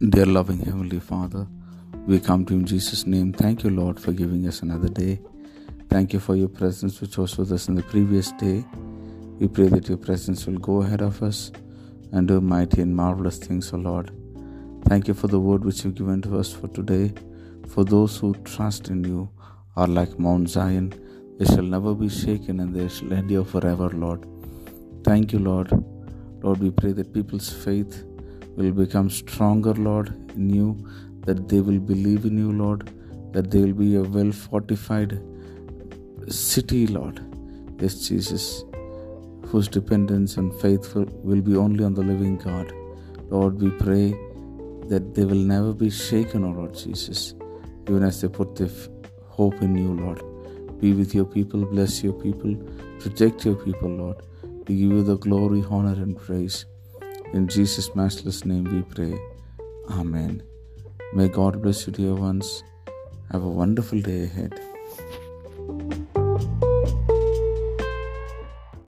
Dear loving Heavenly Father, we come to you in Jesus' name. Thank you, Lord, for giving us another day. Thank you for your presence which was with us in the previous day. We pray that your presence will go ahead of us and do mighty and marvelous things, O Lord. Thank you for the word which you've given to us for today. For those who trust in you are like Mount Zion, they shall never be shaken and they shall endure forever, Lord. Thank you, Lord. Lord, we pray that people's faith will become stronger, Lord, in you, that they will believe in you, Lord, that they will be a well fortified city, Lord. Yes, Jesus, whose dependence and faith will be only on the living God. Lord, we pray that they will never be shaken, O Lord Jesus, even as they put their hope in you, Lord. Be with your people, bless your people, protect your people, Lord. We give you the glory, honor, and praise. In Jesus' matchless name we pray. Amen. May God bless you, dear ones. Have a wonderful day ahead.